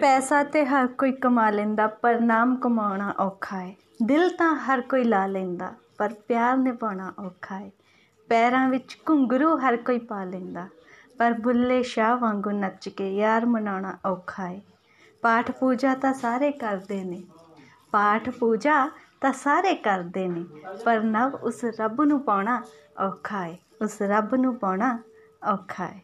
ਪੈਸਾ ਤੇ ਹਰ ਕੋਈ ਕਮਾ ਲੈਂਦਾ, ਪਰ ਨਾਮ ਕਮਾਉਣਾ ਔਖਾ ਏ। ਦਿਲ ਤਾਂ ਹਰ ਕੋਈ ਲਾ ਲੈਂਦਾ, ਪਰ ਪਿਆਰ ਨਿਭਾਉਣਾ ਔਖਾ ਏ। ਪੈਰਾਂ ਵਿੱਚ ਘੁੰਗਰੂ ਹਰ ਕੋਈ ਪਾ ਲੈਂਦਾ, ਪਰ ਬੁੱਲੇ ਸ਼ਾਹ ਵਾਂਗੂ ਨੱਚ ਕੇ ਯਾਰ ਮਨਾਉਣਾ ਔਖਾ ਏ। ਪਾਠ ਪੂਜਾ ਤਾਂ ਸਾਰੇ ਕਰਦੇ ਨੇ। ਪਾਠ ਪੂਜਾ ਤਾਂ ਸਾਰੇ ਕਰਦੇ ਨੇ, ਪਰ ਨਵ ਉਸ ਰੱਬ ਨੂੰ ਪਾਉਣਾ ਔਖਾ ਏ। ਉਸ ਰੱਬ ਨੂੰ ਪਾਉਣਾ ਔਖਾ ਏ।